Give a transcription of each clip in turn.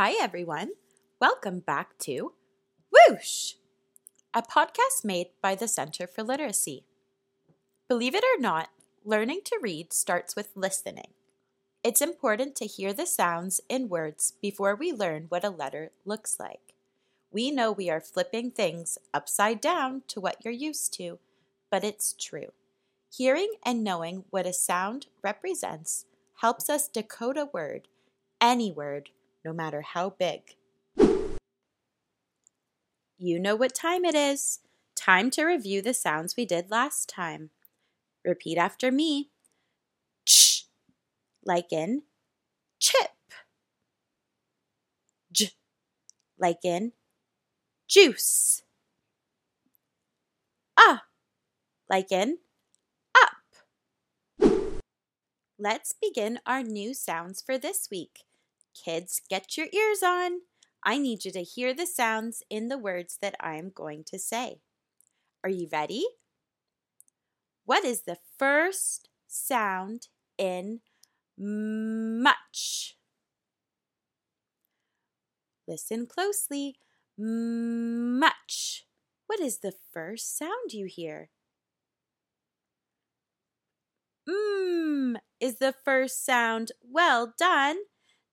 Hi, everyone. Welcome back to Whoosh, a podcast made by the Centre for Literacy. Believe it or not, learning to read starts with listening. It's important to hear the sounds in words before we learn what a letter looks like. We know we are flipping things upside down to what you're used to, but it's true. Hearing and knowing what a sound represents helps us decode a word, any word, no matter how big. You know what time it is. Time to review the sounds we did last time. Repeat after me. Ch, like in chip. J, like in juice. Ah, like in up. Let's begin our new sounds for this week. Kids, get your ears on. I need you to hear the sounds in the words that I'm going to say. Are you ready? What is the first sound in much? Listen closely. Much. What is the first sound you hear? Mmm is the first sound. Well done.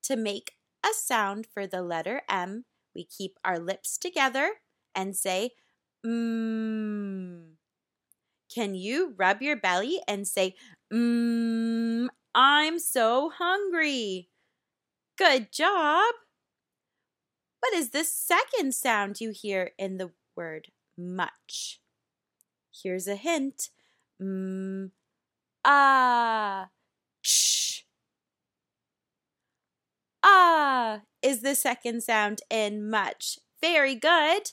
To make a sound for the letter M, we keep our lips together and say mmm. Can you rub your belly and say mmm? I'm so hungry. Good job. What is the second sound you hear in the word much? Here's a hint. Mm, ah, Ah is the second sound in much. Very good.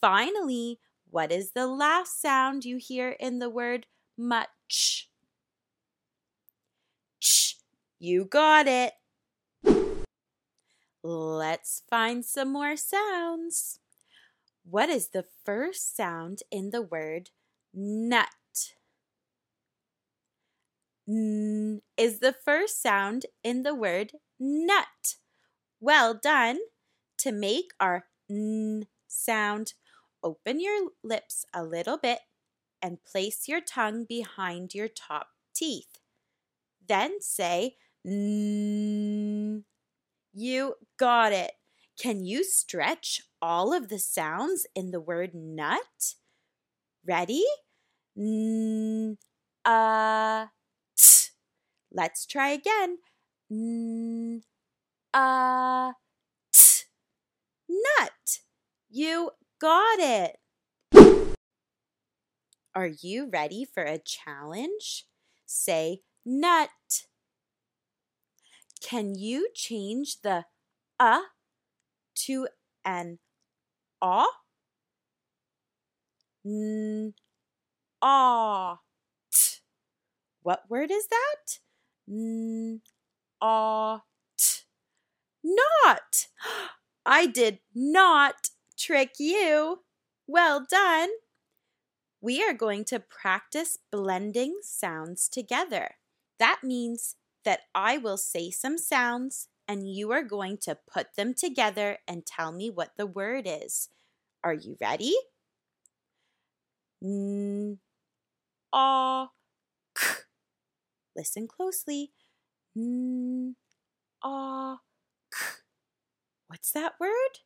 Finally, what is the last sound you hear in the word much? Ch. You got it. Let's find some more sounds. What is the first sound in the word nut? N is the first sound in the word nut. Well done. To make our n sound, open your lips a little bit and place your tongue behind your top teeth. Then say n. You got it. Can you stretch all of the sounds in the word nut? Ready? N, uh. Let's try again. N, uh. Nut. You got it. Are you ready for a challenge? Say nut. Can you change the uh to an ah? N ah. T. What word is that? N ah. Not. I did not trick you. Well done. We are going to practice blending sounds together. That means that I will say some sounds and you are going to put them together and tell me what the word is. Are you ready? N, k. Listen closely. Ah, k. What's that word?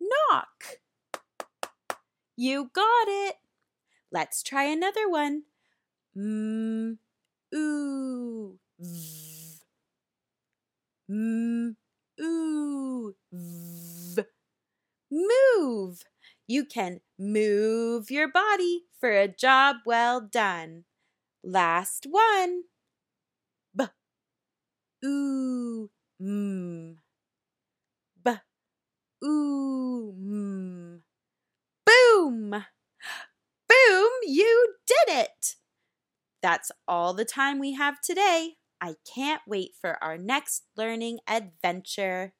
Knock. You got it. Let's try another one. Ooh, v. Mm, ooh, v. Move. You can move your body for a job well done. Last one. B. Ooh. B. Ooh. Boom! Boom, you did it! That's all the time we have today. I can't wait for our next learning adventure.